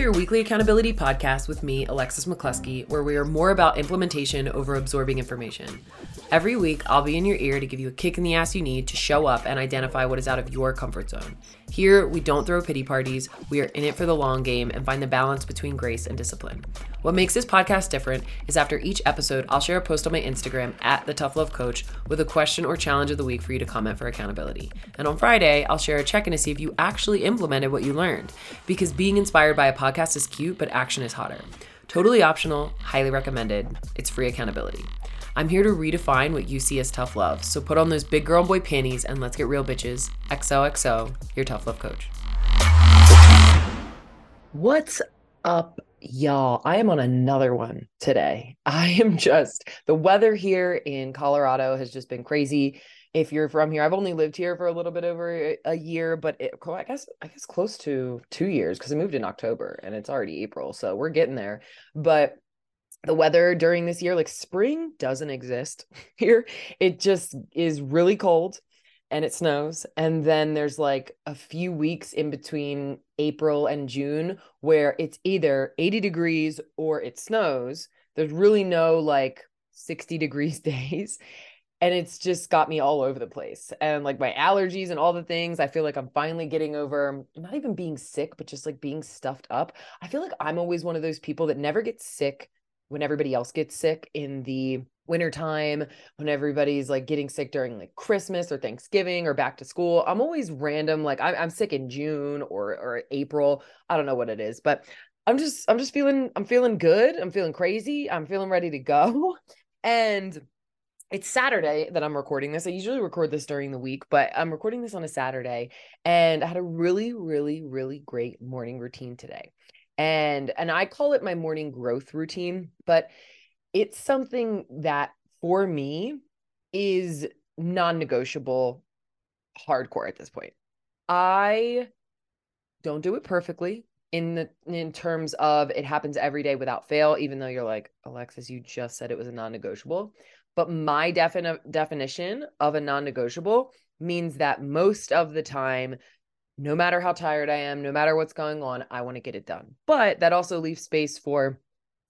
to your weekly accountability podcast with me, Alexis McCloskey, where we are more about implementation over absorbing information. Every week, I'll be in your ear to give you a kick in the ass you need to show up and identify what is out of your comfort zone. Here, we don't throw pity parties, we are in it for the long game and find the balance between grace and discipline. What makes this podcast different is after each episode, I'll share a post on my Instagram at the Tough Love Coach with a question or challenge of the week for you to comment for accountability. And on Friday, I'll share a check in to see if you actually implemented what you learned. Because being inspired by a podcast is cute, but action is hotter. Totally optional, highly recommended. It's free accountability. I'm here to redefine what you see as tough love. So put on those big girl boy panties and let's get real, bitches. XOXO, your tough love coach. What's up, y'all? I am on another one today. I am just, the weather here in Colorado has just been crazy. If you're from here, I've only lived here for a little bit over a year, but it, I guess I guess close to two years because I moved in October and it's already April, so we're getting there. But the weather during this year like spring doesn't exist here. It just is really cold and it snows and then there's like a few weeks in between april and june where it's either 80 degrees or it snows. There's really no like 60 degrees days and it's just got me all over the place and like my allergies and all the things. I feel like i'm finally getting over not even being sick but just like being stuffed up. I feel like i'm always one of those people that never gets sick when everybody else gets sick in the wintertime, when everybody's like getting sick during like Christmas or Thanksgiving or back to school. I'm always random. Like I'm, I'm sick in June or or April. I don't know what it is, but I'm just I'm just feeling I'm feeling good. I'm feeling crazy. I'm feeling ready to go. And it's Saturday that I'm recording this. I usually record this during the week, but I'm recording this on a Saturday and I had a really, really, really great morning routine today and and I call it my morning growth routine, but it's something that for me is non-negotiable hardcore at this point. I don't do it perfectly in the in terms of it happens every day without fail even though you're like Alexis you just said it was a non-negotiable but my defin- definition of a non-negotiable means that most of the time no matter how tired I am, no matter what's going on, I want to get it done. But that also leaves space for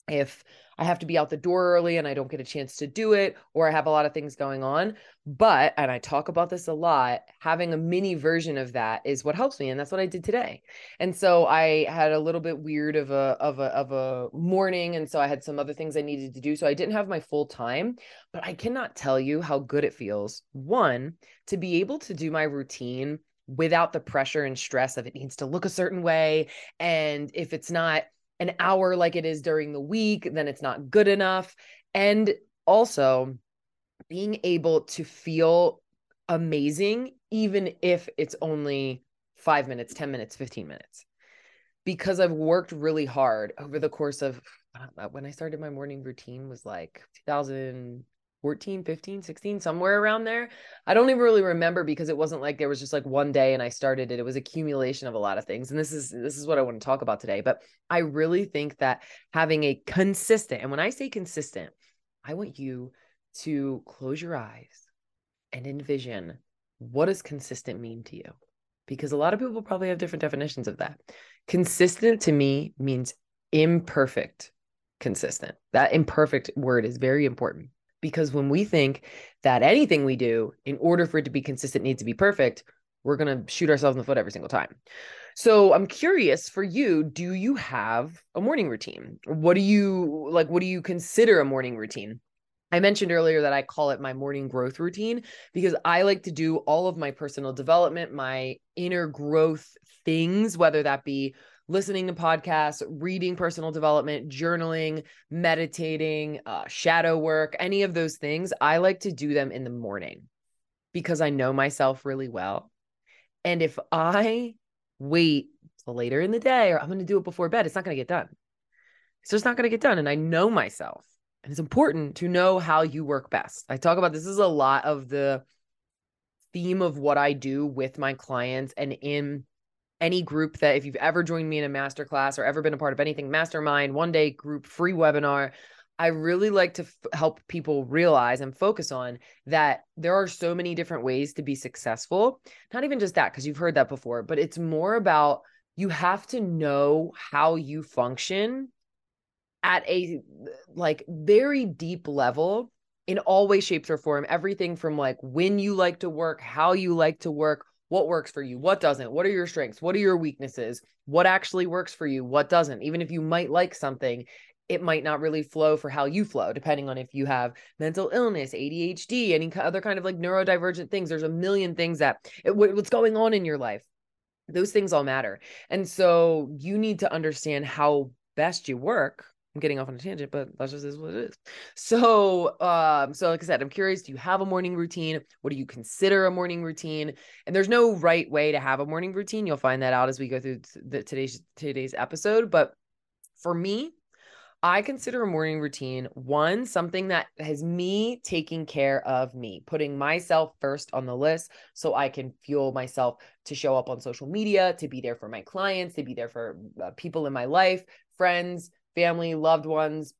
if I have to be out the door early and I don't get a chance to do it, or I have a lot of things going on. But, and I talk about this a lot, having a mini version of that is what helps me. And that's what I did today. And so I had a little bit weird of a, of a, of a morning. And so I had some other things I needed to do. So I didn't have my full time, but I cannot tell you how good it feels. One, to be able to do my routine without the pressure and stress of it needs to look a certain way. And if it's not an hour like it is during the week, then it's not good enough. And also being able to feel amazing, even if it's only five minutes, 10 minutes, 15 minutes. Because I've worked really hard over the course of when I started my morning routine was like 2000 14 15 16 somewhere around there. I don't even really remember because it wasn't like there was just like one day and i started it. It was accumulation of a lot of things and this is this is what i want to talk about today but i really think that having a consistent and when i say consistent i want you to close your eyes and envision what does consistent mean to you? Because a lot of people probably have different definitions of that. Consistent to me means imperfect consistent. That imperfect word is very important because when we think that anything we do, in order for it to be consistent, needs to be perfect, we're going to shoot ourselves in the foot every single time. So I'm curious for you, do you have a morning routine? What do you like? What do you consider a morning routine? I mentioned earlier that I call it my morning growth routine because I like to do all of my personal development, my inner growth things, whether that be listening to podcasts, reading personal development, journaling, meditating, uh, shadow work, any of those things, I like to do them in the morning because I know myself really well. And if I wait later in the day or I'm going to do it before bed, it's not going to get done. It's just not going to get done. And I know myself. And it's important to know how you work best. I talk about this is a lot of the theme of what I do with my clients and in any group that if you've ever joined me in a masterclass or ever been a part of anything mastermind, one day group, free webinar, I really like to f- help people realize and focus on that there are so many different ways to be successful. Not even just that, because you've heard that before, but it's more about you have to know how you function at a like very deep level in all ways shapes or form everything from like when you like to work how you like to work what works for you what doesn't what are your strengths what are your weaknesses what actually works for you what doesn't. Even if you might like something it might not really flow for how you flow depending on if you have mental illness adhd any other kind of like neurodivergent things. There's a million things that what's going on in your life those things all matter. And so you need to understand how best you work I'm getting off on a tangent, but that's just is what it is. So, um, so like I said, I'm curious. Do you have a morning routine? What do you consider a morning routine? And there's no right way to have a morning routine. You'll find that out as we go through the, today's today's episode. But for me, I consider a morning routine one something that has me taking care of me, putting myself first on the list so I can fuel myself to show up on social media, to be there for my clients, to be there for uh, people in my life, friends, family, loved ones,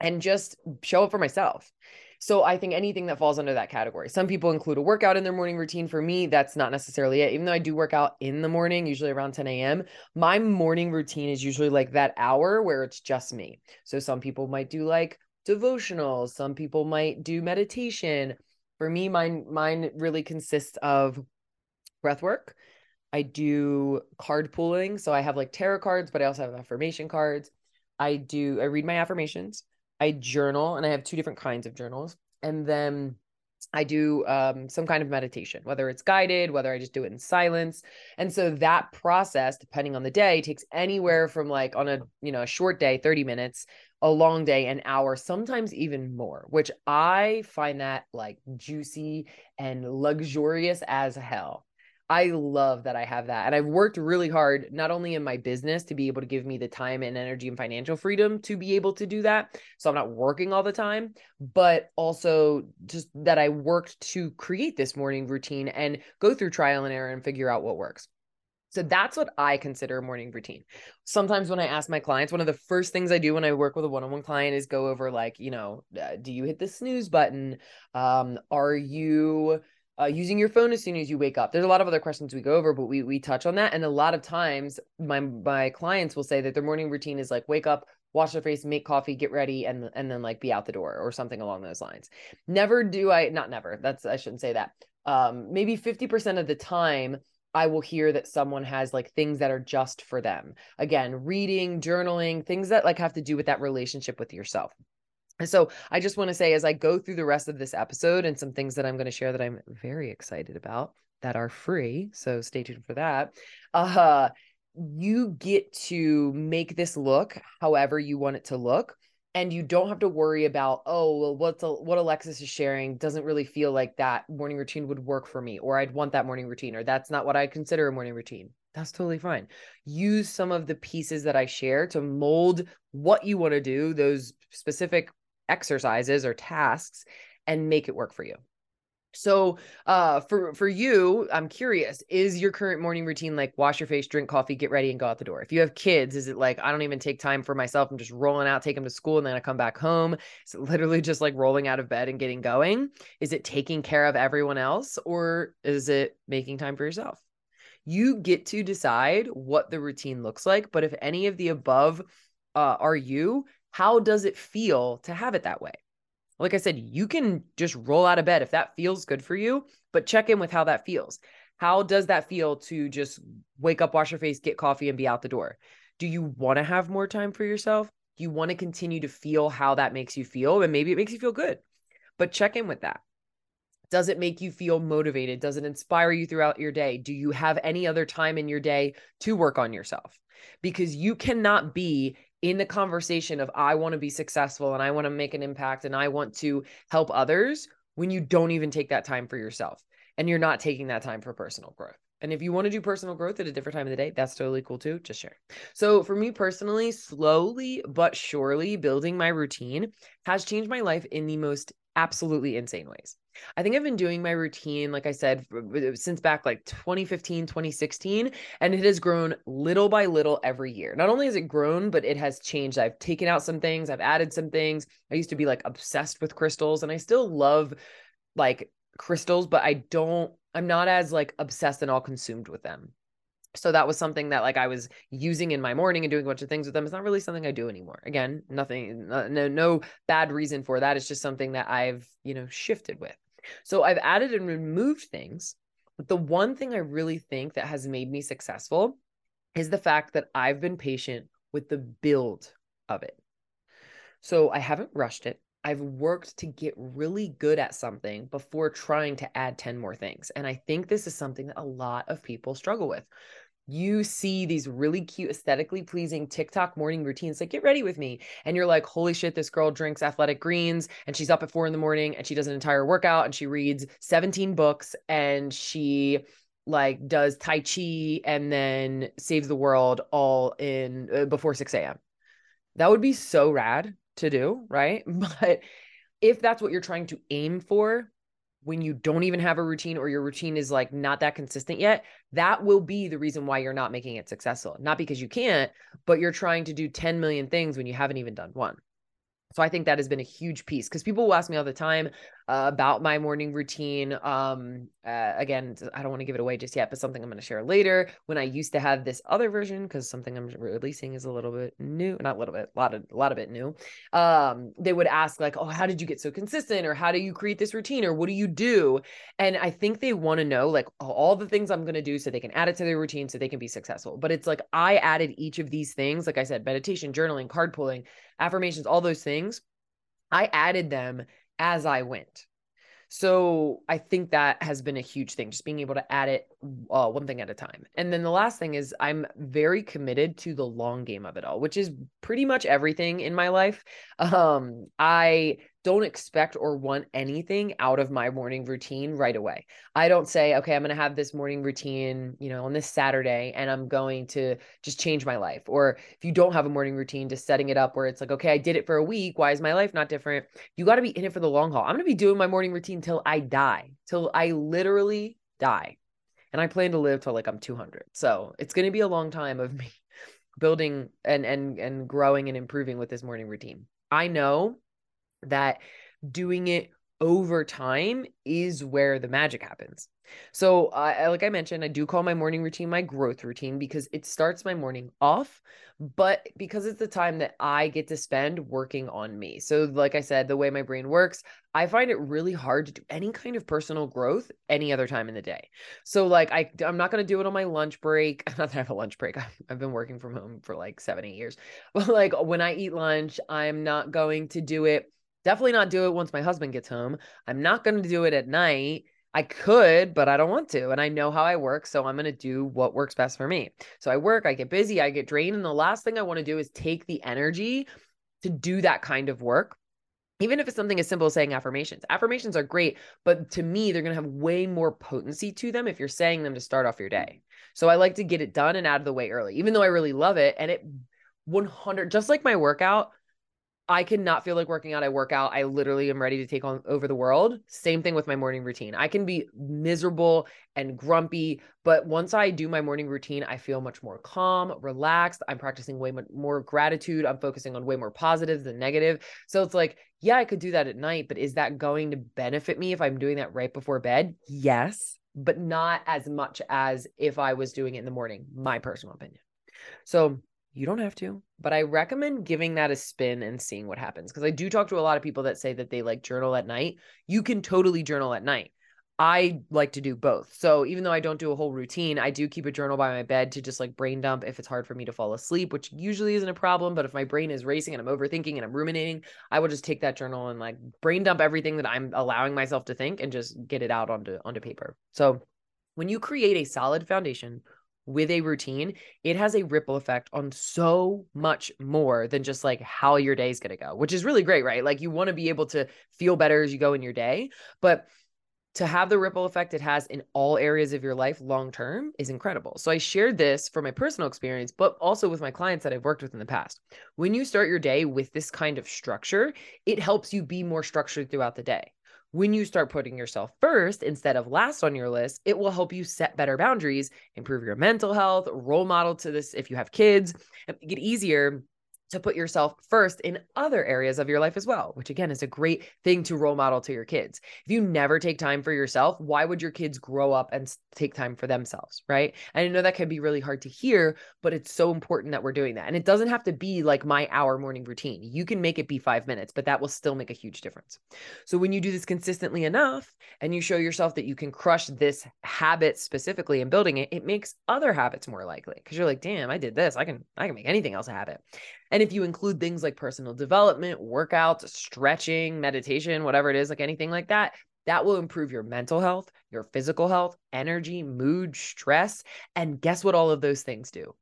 and just show up for myself. So I think anything that falls under that category. Some people include a workout in their morning routine. For me, that's not necessarily it. Even though I do work out in the morning, usually around 10 a.m., my morning routine is usually like that hour where it's just me. So some people might do like devotionals, some people might do meditation. For me, mine mine really consists of breath work. I do card pulling. So I have like tarot cards, but I also have affirmation cards. I do, I read my affirmations, I journal, and I have two different kinds of journals. And then I do um, some kind of meditation, whether it's guided, whether I just do it in silence. And so that process, depending on the day, takes anywhere from like on a you know a short day, 30 minutes, a long day, an hour, sometimes even more, which I find that like juicy and luxurious as hell. I love that I have that. And I've worked really hard, not only in my business to be able to give me the time and energy and financial freedom to be able to do that. So I'm not working all the time, but also just that I worked to create this morning routine and go through trial and error and figure out what works. So that's what I consider a morning routine. Sometimes when I ask my clients, one of the first things I do when I work with a one-on-one client is go over like, you know, uh, do you hit the snooze button? Um, are you uh, using your phone as soon as you wake up. There's a lot of other questions we go over, but we we touch on that. And a lot of times, my my clients will say that their morning routine is like wake up, wash their face, make coffee, get ready, and and then like be out the door or something along those lines. Never do I not never. That's I shouldn't say that. Um, maybe fifty percent of the time. I will hear that someone has like things that are just for them. Again, reading, journaling, things that like have to do with that relationship with yourself. So I just want to say, as I go through the rest of this episode and some things that I'm going to share that I'm very excited about that are free. So stay tuned for that. Uh, you get to make this look however you want it to look. And you don't have to worry about, oh, well, what's a, what Alexis is sharing doesn't really feel like that morning routine would work for me, or I'd want that morning routine, or that's not what I consider a morning routine. That's totally fine. Use some of the pieces that I share to mold what you want to do, those specific exercises or tasks and make it work for you. So, uh, for for you, I'm curious: is your current morning routine like wash your face, drink coffee, get ready, and go out the door? If you have kids, is it like I don't even take time for myself? I'm just rolling out, take them to school, and then I come back home. Is it literally just like rolling out of bed and getting going? Is it taking care of everyone else, or is it making time for yourself? You get to decide what the routine looks like. But if any of the above uh, are you, how does it feel to have it that way? Like I said, you can just roll out of bed if that feels good for you, but check in with how that feels. How does that feel to just wake up, wash your face, get coffee, and be out the door? Do you want to have more time for yourself? Do you want to continue to feel how that makes you feel? And maybe it makes you feel good, but check in with that. Does it make you feel motivated? Does it inspire you throughout your day? Do you have any other time in your day to work on yourself? Because you cannot be in the conversation of I want to be successful and I want to make an impact and I want to help others when you don't even take that time for yourself and you're not taking that time for personal growth. And if you want to do personal growth at a different time of the day, that's totally cool too. Just share. So, for me personally, slowly but surely building my routine has changed my life in the most absolutely insane ways. I think I've been doing my routine, like I said, since back like 2015, 2016, and it has grown little by little every year. Not only has it grown, but it has changed. I've taken out some things, I've added some things. I used to be like obsessed with crystals, and I still love like crystals, but I don't, I'm not as like obsessed and all consumed with them. So that was something that like I was using in my morning and doing a bunch of things with them. It's not really something I do anymore. Again, nothing, no, no bad reason for that. It's just something that I've, you know, shifted with. So I've added and removed things. But the one thing I really think that has made me successful is the fact that I've been patient with the build of it. So I haven't rushed it. I've worked to get really good at something before trying to add 10 more things. And I think this is something that a lot of people struggle with. You see these really cute, aesthetically pleasing TikTok morning routines like, get ready with me. And you're like, holy shit, this girl drinks athletic greens and she's up at four in the morning and she does an entire workout and she reads 17 books and she like does Tai Chi and then saves the world all in uh, before 6 a.m. That would be so rad to do, right? But if that's what you're trying to aim for when you don't even have a routine or your routine is like not that consistent yet, that will be the reason why you're not making it successful. Not because you can't, but you're trying to do 10 million things when you haven't even done one. So I think that has been a huge piece because people will ask me all the time uh, about my morning routine. Um, uh, again, I don't want to give it away just yet, but something I'm going to share later. When I used to have this other version, because something I'm releasing is a little bit new, not a little bit, a lot of a lot of it new. Um, they would ask like, "Oh, how did you get so consistent?" or "How do you create this routine?" or "What do you do?" And I think they want to know like all the things I'm going to do so they can add it to their routine so they can be successful. But it's like I added each of these things, like I said, meditation, journaling, card pulling affirmations, all those things, I added them as I went. So I think that has been a huge thing, just being able to add it uh, one thing at a time. And then the last thing is I'm very committed to the long game of it all, which is pretty much everything in my life. Um, I don't expect or want anything out of my morning routine right away. I don't say, okay, I'm going to have this morning routine, you know, on this Saturday and I'm going to just change my life. Or if you don't have a morning routine, just setting it up where it's like, okay, I did it for a week. Why is my life not different? You got to be in it for the long haul. I'm going to be doing my morning routine till I die, till I literally die. And I plan to live till like I'm 200. So it's going to be a long time of me building and and and growing and improving with this morning routine. I know that doing it over time is where the magic happens. So, uh, like I mentioned, I do call my morning routine my growth routine because it starts my morning off, but because it's the time that I get to spend working on me. So, like I said, the way my brain works, I find it really hard to do any kind of personal growth any other time in the day. So, like, I, I'm not going to do it on my lunch break. Not that I have a lunch break. I've been working from home for like seven, eight years. But, like, when I eat lunch, I'm not going to do it Definitely not do it once my husband gets home. I'm not going to do it at night. I could, but I don't want to. And I know how I work. So I'm going to do what works best for me. So I work, I get busy, I get drained. And the last thing I want to do is take the energy to do that kind of work. Even if it's something as simple as saying affirmations, affirmations are great, but to me, they're going to have way more potency to them if you're saying them to start off your day. So I like to get it done and out of the way early, even though I really love it. And it 100, just like my workout, I cannot feel like working out. I work out. I literally am ready to take on over the world. Same thing with my morning routine. I can be miserable and grumpy, but once I do my morning routine, I feel much more calm, relaxed. I'm practicing way more gratitude. I'm focusing on way more positives than negative. So it's like, yeah, I could do that at night, but is that going to benefit me if I'm doing that right before bed? Yes, but not as much as if I was doing it in the morning, my personal opinion. So you don't have to, but I recommend giving that a spin and seeing what happens. Because I do talk to a lot of people that say that they like journal at night. You can totally journal at night. I like to do both. So even though I don't do a whole routine, I do keep a journal by my bed to just like brain dump if it's hard for me to fall asleep, which usually isn't a problem. But if my brain is racing and I'm overthinking and I'm ruminating, I will just take that journal and like brain dump everything that I'm allowing myself to think and just get it out onto onto paper. So when you create a solid foundation with a routine, it has a ripple effect on so much more than just like how your day is going to go, which is really great, right? Like you want to be able to feel better as you go in your day, but to have the ripple effect it has in all areas of your life long term is incredible. So I shared this from my personal experience, but also with my clients that I've worked with in the past. When you start your day with this kind of structure, it helps you be more structured throughout the day when you start putting yourself first instead of last on your list, it will help you set better boundaries, improve your mental health, role model to this if you have kids, make it easier to put yourself first in other areas of your life as well, which again is a great thing to role model to your kids. If you never take time for yourself, why would your kids grow up and take time for themselves? Right. And I know that can be really hard to hear, but it's so important that we're doing that. And it doesn't have to be like my hour morning routine. You can make it be five minutes, but that will still make a huge difference. So when you do this consistently enough and you show yourself that you can crush this habit specifically in building it, it makes other habits more likely because you're like, damn, I did this. I can, I can make anything else a habit. And if you include things like personal development, workouts, stretching, meditation, whatever it is, like anything like that, that will improve your mental health, your physical health, energy, mood, stress. And guess what all of those things do?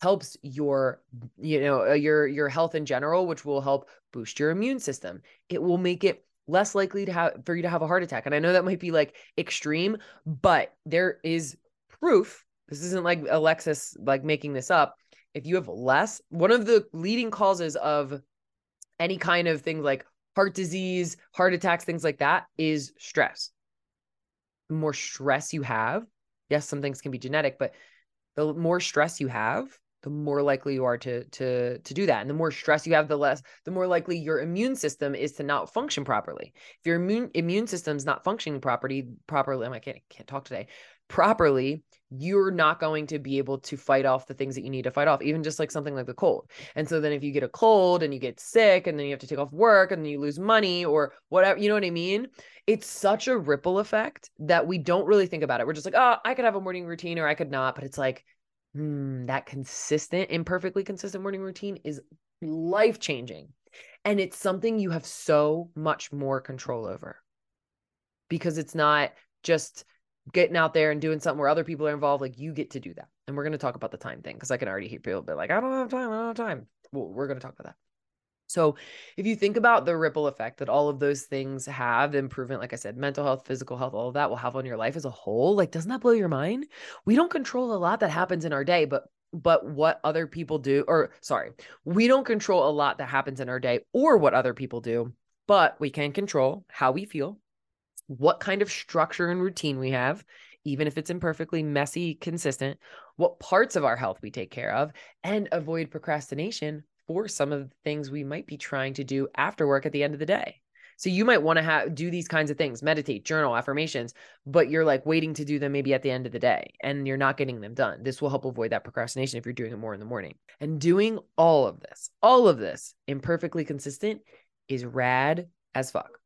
helps your you know uh, your your health in general which will help boost your immune system it will make it less likely to have for you to have a heart attack and i know that might be like extreme but there is proof this isn't like alexis like making this up if you have less, one of the leading causes of any kind of things like heart disease, heart attacks, things like that is stress. The more stress you have, yes, some things can be genetic, but the more stress you have, the more likely you are to to to do that and the more stress you have the less the more likely your immune system is to not function properly if your immune immune system's not functioning properly properly i can't can't talk today properly you're not going to be able to fight off the things that you need to fight off even just like something like the cold. And so then if you get a cold and you get sick and then you have to take off work and then you lose money or whatever you know what i mean? It's such a ripple effect that we don't really think about it. We're just like oh i could have a morning routine or i could not but it's like hmm, that consistent, imperfectly consistent morning routine is life changing. And it's something you have so much more control over. Because it's not just getting out there and doing something where other people are involved. Like you get to do that. And we're going to talk about the time thing because I can already hear people be like, I don't have time. I don't have time. Well, we're going to talk about that. So, if you think about the ripple effect that all of those things have, improvement, like I said, mental health, physical health, all of that will have on your life as a whole, like, doesn't that blow your mind? We don't control a lot that happens in our day, but but what other people do, or sorry, we don't control a lot that happens in our day or what other people do, but we can control how we feel, what kind of structure and routine we have, even if it's imperfectly messy, consistent, what parts of our health we take care of, and avoid procrastination for some of the things we might be trying to do after work at the end of the day. So you might want to have do these kinds of things, meditate, journal, affirmations, but you're like waiting to do them maybe at the end of the day and you're not getting them done. This will help avoid that procrastination if you're doing it more in the morning. And doing all of this, all of this imperfectly consistent is rad as fuck.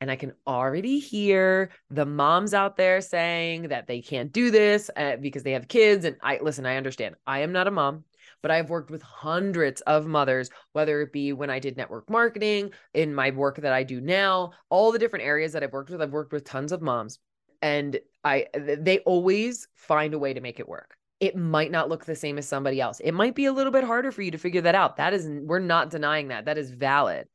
And I can already hear the moms out there saying that they can't do this uh, because they have kids. And I listen, I understand. I am not a mom but I've worked with hundreds of mothers, whether it be when I did network marketing, in my work that I do now, all the different areas that I've worked with, I've worked with tons of moms. And I they always find a way to make it work. It might not look the same as somebody else. It might be a little bit harder for you to figure that out. That is we're not denying that. That is valid.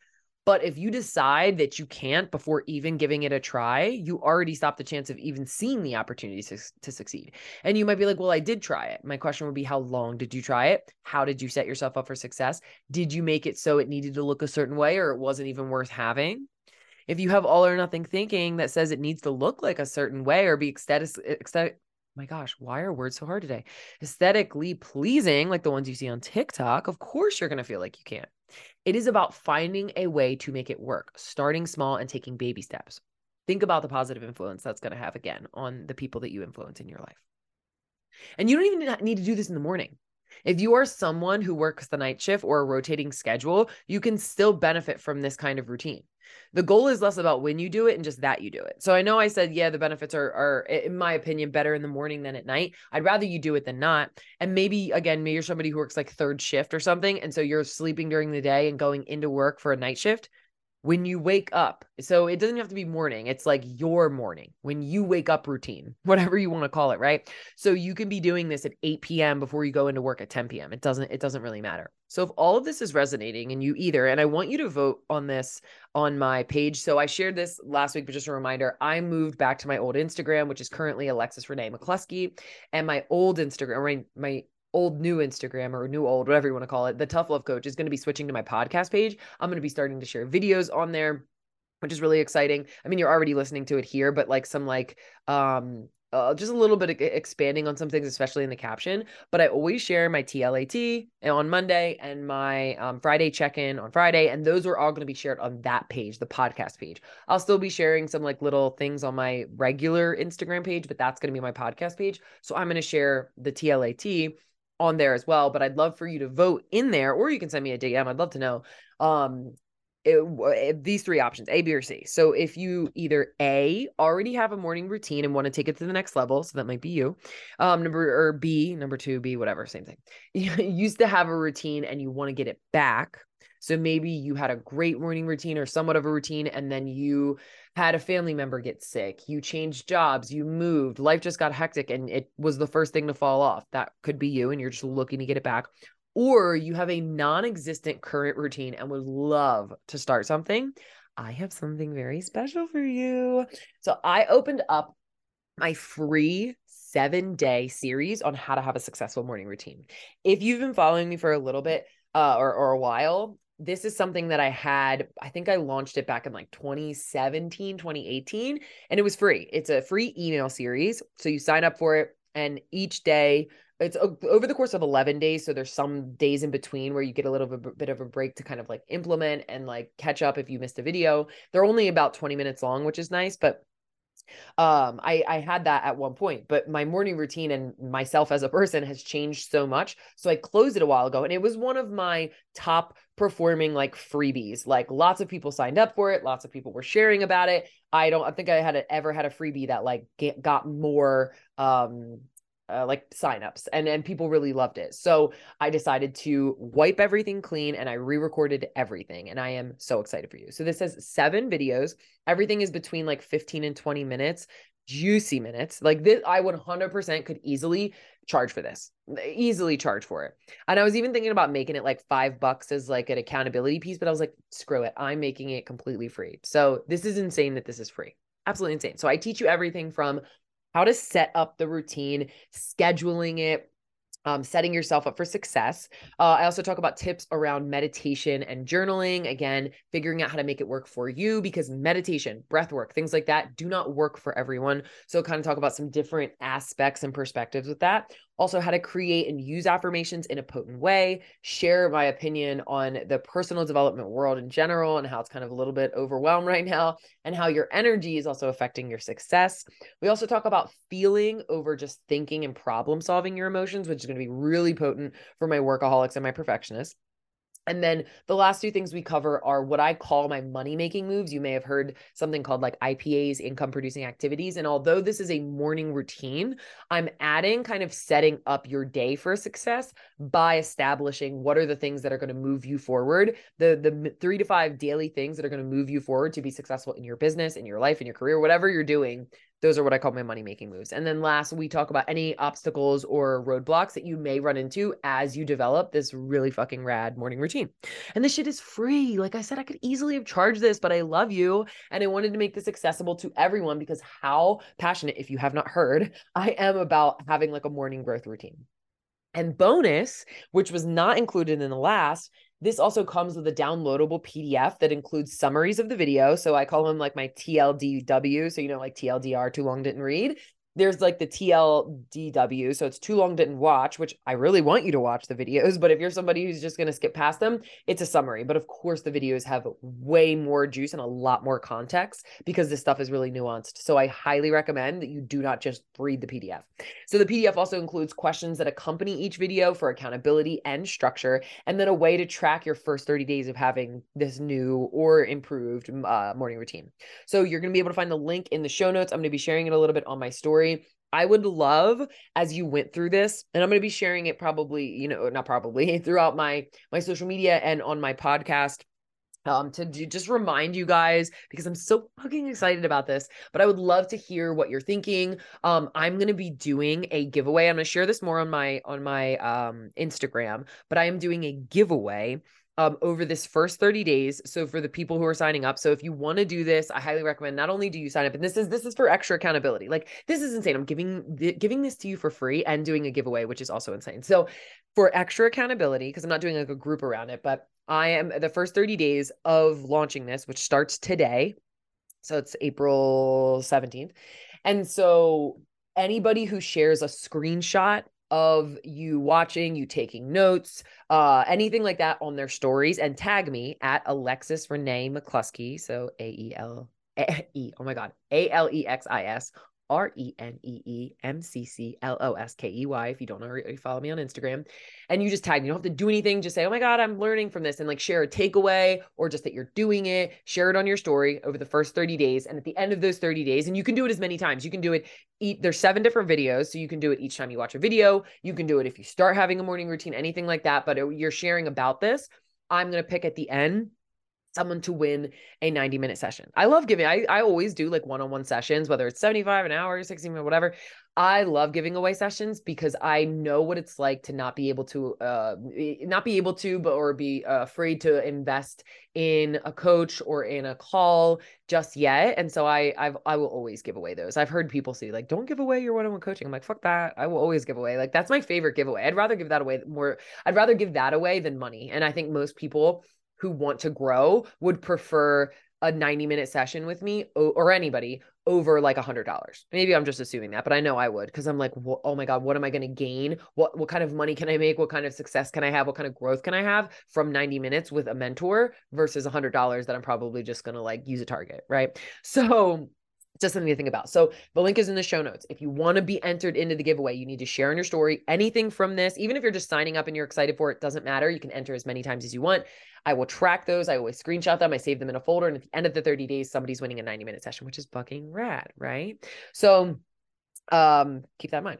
But if you decide that you can't before even giving it a try, you already stop the chance of even seeing the opportunity to, to succeed. And you might be like, well, I did try it. My question would be, how long did you try it? How did you set yourself up for success? Did you make it so it needed to look a certain way or it wasn't even worth having? If you have all or nothing thinking that says it needs to look like a certain way or be ecstatic, eh, ecstatic my gosh, why are words so hard today? Aesthetically pleasing, like the ones you see on TikTok, of course you're going to feel like you can't. It is about finding a way to make it work, starting small and taking baby steps. Think about the positive influence that's going to have again on the people that you influence in your life. And you don't even need to do this in the morning. If you are someone who works the night shift or a rotating schedule, you can still benefit from this kind of routine. The goal is less about when you do it and just that you do it. So I know I said, yeah, the benefits are, are, in my opinion, better in the morning than at night. I'd rather you do it than not. And maybe, again, maybe you're somebody who works like third shift or something. And so you're sleeping during the day and going into work for a night shift when you wake up. So it doesn't have to be morning. It's like your morning when you wake up routine, whatever you want to call it, right? So you can be doing this at 8 p.m. before you go into work at 10 p.m. It doesn't it doesn't really matter. So if all of this is resonating and you either and I want you to vote on this on my page. So I shared this last week, but just a reminder, I moved back to my old Instagram, which is currently Alexis Renee McCloskey, and my old Instagram, my, my old new Instagram or new old, whatever you want to call it, the Tough Love Coach is going to be switching to my podcast page. I'm going to be starting to share videos on there, which is really exciting. I mean, you're already listening to it here, but like some like um uh, just a little bit expanding on some things, especially in the caption. But I always share my TLAT on Monday and my um, Friday check in on Friday. And those are all going to be shared on that page, the podcast page. I'll still be sharing some like little things on my regular Instagram page, but that's going to be my podcast page. So I'm going to share the TLAT on there as well. But I'd love for you to vote in there, or you can send me a DM. I'd love to know um, it, it, these three options A, B, or C. So if you either A, already have a morning routine and want to take it to the next level, so that might be you. Um, number or B, number two, B, whatever, same thing. You used to have a routine and you want to get it back. So maybe you had a great morning routine or somewhat of a routine, and then you had a family member get sick, you changed jobs, you moved, life just got hectic, and it was the first thing to fall off. That could be you, and you're just looking to get it back or you have a non existent current routine and would love to start something, I have something very special for you. So I opened up my free seven day series on how to have a successful morning routine. If you've been following me for a little bit uh, or, or a while, this is something that I had, I think I launched it back in like 2017, 2018, and it was free. It's a free email series. So you sign up for it, and each day it's over the course of 11 days so there's some days in between where you get a little bit of a break to kind of like implement and like catch up if you missed a video they're only about 20 minutes long which is nice but um i i had that at one point but my morning routine and myself as a person has changed so much. So i closed it a while ago and it was one of my top performing like freebies. Like lots of people signed up for it lots of people were sharing about it. I don't i think i had ever had a freebie that like get, got more um uh, like signups and and people really loved it. So I decided to wipe everything clean and I re-recorded everything and I am so excited for you. So this has 7 videos. Everything is between like 15 and 20 minutes, juicy minutes. Like this I 100% could easily charge for this. Easily charge for it. And I was even thinking about making it like 5 bucks as like an accountability piece, but I was like screw it. I'm making it completely free. So this is insane that this is free absolutely insane. So I teach you everything from how to set up the routine, scheduling it, um, setting yourself up for success. Uh, I also talk about tips around meditation and journaling. Again, figuring out how to make it work for you because meditation, breath work, things like that do not work for everyone. So, kind of talk about some different aspects and perspectives with that also how to create and use affirmations in a potent way, share my opinion on the personal development world in general and how it's kind of a little bit overwhelmed right now, and how your energy is also affecting your success. We also talk about feeling over just thinking and problem solving your emotions, which is going to be really potent for my workaholics and my perfectionists. And then the last two things we cover are what I call my money making moves. You may have heard something called like IPAs, income producing activities. And although this is a morning routine, I'm adding kind of setting up your day for success by establishing what are the things that are going to move you forward, the, the three to five daily things that are going to move you forward to be successful in your business, in your life, in your career, whatever you're doing those are what I call my money making moves. And then last, we talk about any obstacles or roadblocks that you may run into as you develop this really fucking rad morning routine. And this shit is free. Like I said, I could easily have charged this, but I love you. And I wanted to make this accessible to everyone because how passionate, if you have not heard, I am about having like a morning growth routine. And bonus, which was not included in the last, this also comes with a downloadable PDF that includes summaries of the video. So I call them like my TLDW. So, you know, like TLDR, too long didn't read there's like the TLDW. So it's too long didn't watch, which I really want you to watch the videos. But if you're somebody who's just going to skip past them, it's a summary. But of course, the videos have way more juice and a lot more context because this stuff is really nuanced. So I highly recommend that you do not just read the PDF. So the PDF also includes questions that accompany each video for accountability and structure, and then a way to track your first 30 days of having this new or improved uh, morning routine. So you're going to be able to find the link in the show notes. I'm going to be sharing it a little bit on my story story. I would love as you went through this, and I'm going to be sharing it probably, you know, not probably throughout my my social media and on my podcast um to just remind you guys because I'm so fucking excited about this but I would love to hear what you're thinking um I'm going to be doing a giveaway I'm going to share this more on my on my um Instagram but I am doing a giveaway um, over this first 30 days. So for the people who are signing up, so if you want to do this, I highly recommend not only do you sign up, and this is this is for extra accountability. Like this is insane. I'm giving giving this to you for free and doing a giveaway, which is also insane. So for extra accountability, because I'm not doing like a group around it, but I am the first 30 days of launching this, which starts today. So it's April 17th. And so anybody who shares a screenshot of you watching, you taking notes, uh, anything like that on their stories and tag me at Alexis Renee McCloskey. So A E L E, oh my God, A L E X I S R E N E E M C C L O S K E Y. If you don't already follow me on Instagram, and you just tag me, you don't have to do anything. Just say, "Oh my god, I'm learning from this," and like share a takeaway, or just that you're doing it. Share it on your story over the first 30 days, and at the end of those 30 days, and you can do it as many times. You can do it. Eat. There's seven different videos, so you can do it each time you watch a video. You can do it if you start having a morning routine, anything like that. But it, you're sharing about this. I'm gonna pick at the end someone to win a 90 minute session. I love giving, I, I always do like one on one sessions, whether it's 75 an hour, 60 minutes, whatever. I love giving away sessions because I know what it's like to not be able to, uh, not be able to, but or be uh, afraid to invest in a coach or in a call just yet. And so I, I've, I will always give away those. I've heard people say like, don't give away your one-on-one coaching. I'm like, fuck that. I will always give away. Like that's my favorite giveaway. I'd rather give that away more. I'd rather give that away than money. And I think most people who want to grow would prefer a 90 minute session with me or anybody over like a hundred dollars. Maybe I'm just assuming that, but I know I would because I'm like, oh my God, what am I going to gain? What, what kind of money can I make? What kind of success can I have? What kind of growth can I have from 90 minutes with a mentor versus a hundred dollars that I'm probably just going to like use a target. Right. So just something to think about. So the link is in the show notes. If you want to be entered into the giveaway, you need to share in your story anything from this. Even if you're just signing up and you're excited for it, doesn't matter. You can enter as many times as you want. I will track those. I always screenshot them. I save them in a folder. And at the end of the 30 days, somebody's winning a 90 minute session, which is fucking rad, right? So um, keep that in mind.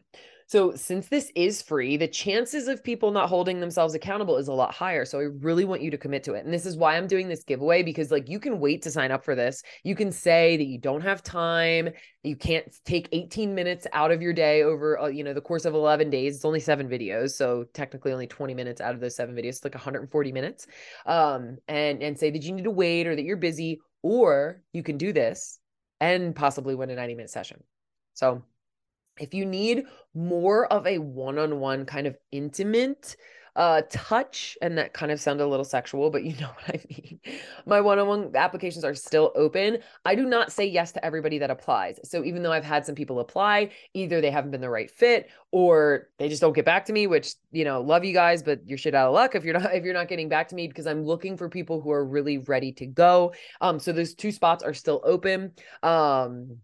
So, since this is free, the chances of people not holding themselves accountable is a lot higher. So, I really want you to commit to it. And this is why I'm doing this giveaway because, like, you can wait to sign up for this. You can say that you don't have time, you can't take 18 minutes out of your day over, uh, you know, the course of 11 days. It's only seven videos, so technically only 20 minutes out of those seven videos, it's like 140 minutes. Um, and and say that you need to wait or that you're busy, or you can do this and possibly win a 90 minute session. So if you need more of a one-on-one kind of intimate uh touch and that kind of sounded a little sexual but you know what i mean. My one-on-one applications are still open. I do not say yes to everybody that applies. So even though i've had some people apply either they haven't been the right fit or they just don't get back to me which you know love you guys but you're shit out of luck if you're not if you're not getting back to me because i'm looking for people who are really ready to go. Um so those two spots are still open. Um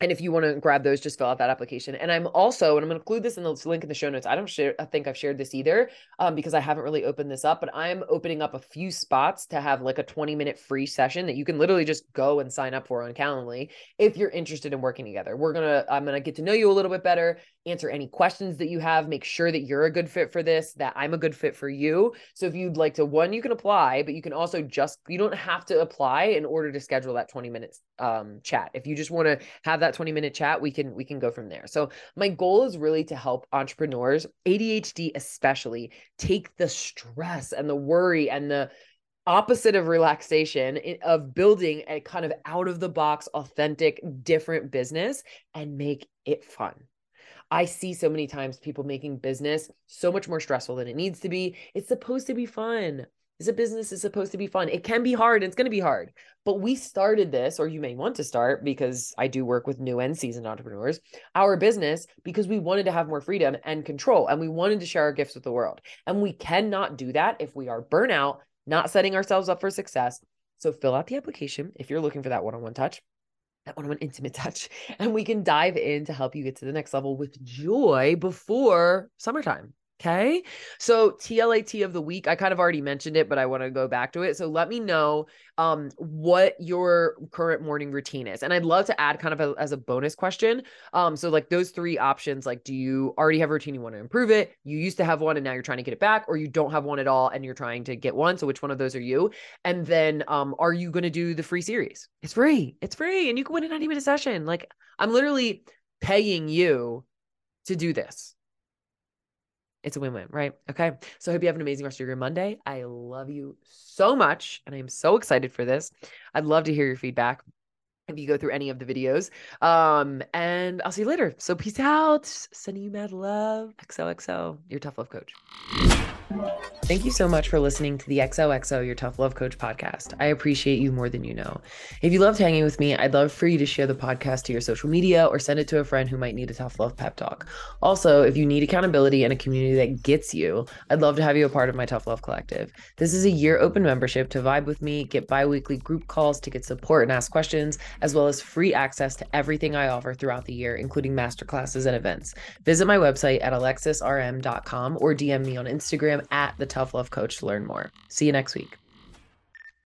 and if you want to grab those, just fill out that application. And I'm also, and I'm going to include this in the link in the show notes. I don't share, I think I've shared this either um, because I haven't really opened this up, but I'm opening up a few spots to have like a 20 minute free session that you can literally just go and sign up for on Calendly if you're interested in working together. We're going to, I'm going to get to know you a little bit better, answer any questions that you have, make sure that you're a good fit for this, that I'm a good fit for you. So if you'd like to, one, you can apply, but you can also just, you don't have to apply in order to schedule that 20 minutes um, chat. If you just want to have that that 20 minute chat, we can we can go from there. So my goal is really to help entrepreneurs, ADHD especially, take the stress and the worry and the opposite of relaxation of building a kind of out of the box authentic different business and make it fun. I see so many times people making business so much more stressful than it needs to be. It's supposed to be fun is a business is supposed to be fun. It can be hard. It's going to be hard. But we started this, or you may want to start because I do work with new and seasoned entrepreneurs, our business because we wanted to have more freedom and control. And we wanted to share our gifts with the world. And we cannot do that if we are burnout, not setting ourselves up for success. So fill out the application if you're looking for that one on one touch that one on one intimate touch, and we can dive in to help you get to the next level with joy before summertime. Okay. So TLAT of the week, I kind of already mentioned it, but I want to go back to it. So let me know um, what your current morning routine is. And I'd love to add kind of a, as a bonus question. Um, so like those three options, like do you already have a routine, you want to improve it? You used to have one and now you're trying to get it back, or you don't have one at all and you're trying to get one. So which one of those are you? And then um, are you going to do the free series? It's free. It's free. And you can win a 90 minute session. Like I'm literally paying you to do this it's a win-win, right? Okay. So I hope you have an amazing rest of your Monday. I love you so much and I am so excited for this. I'd love to hear your feedback if you go through any of the videos. Um, and I'll see you later. So peace out. Sending you mad love. XOXO, your tough love coach. Thank you so much for listening to the XOXO Your Tough Love Coach podcast. I appreciate you more than you know. If you loved hanging with me, I'd love for you to share the podcast to your social media or send it to a friend who might need a tough love pep talk. Also, if you need accountability and a community that gets you, I'd love to have you a part of my Tough Love Collective. This is a year open membership to vibe with me, get bi weekly group calls to get support and ask questions, as well as free access to everything I offer throughout the year, including masterclasses and events. Visit my website at alexisrm.com or DM me on Instagram at the Tough Love Coach to learn more. See you next week.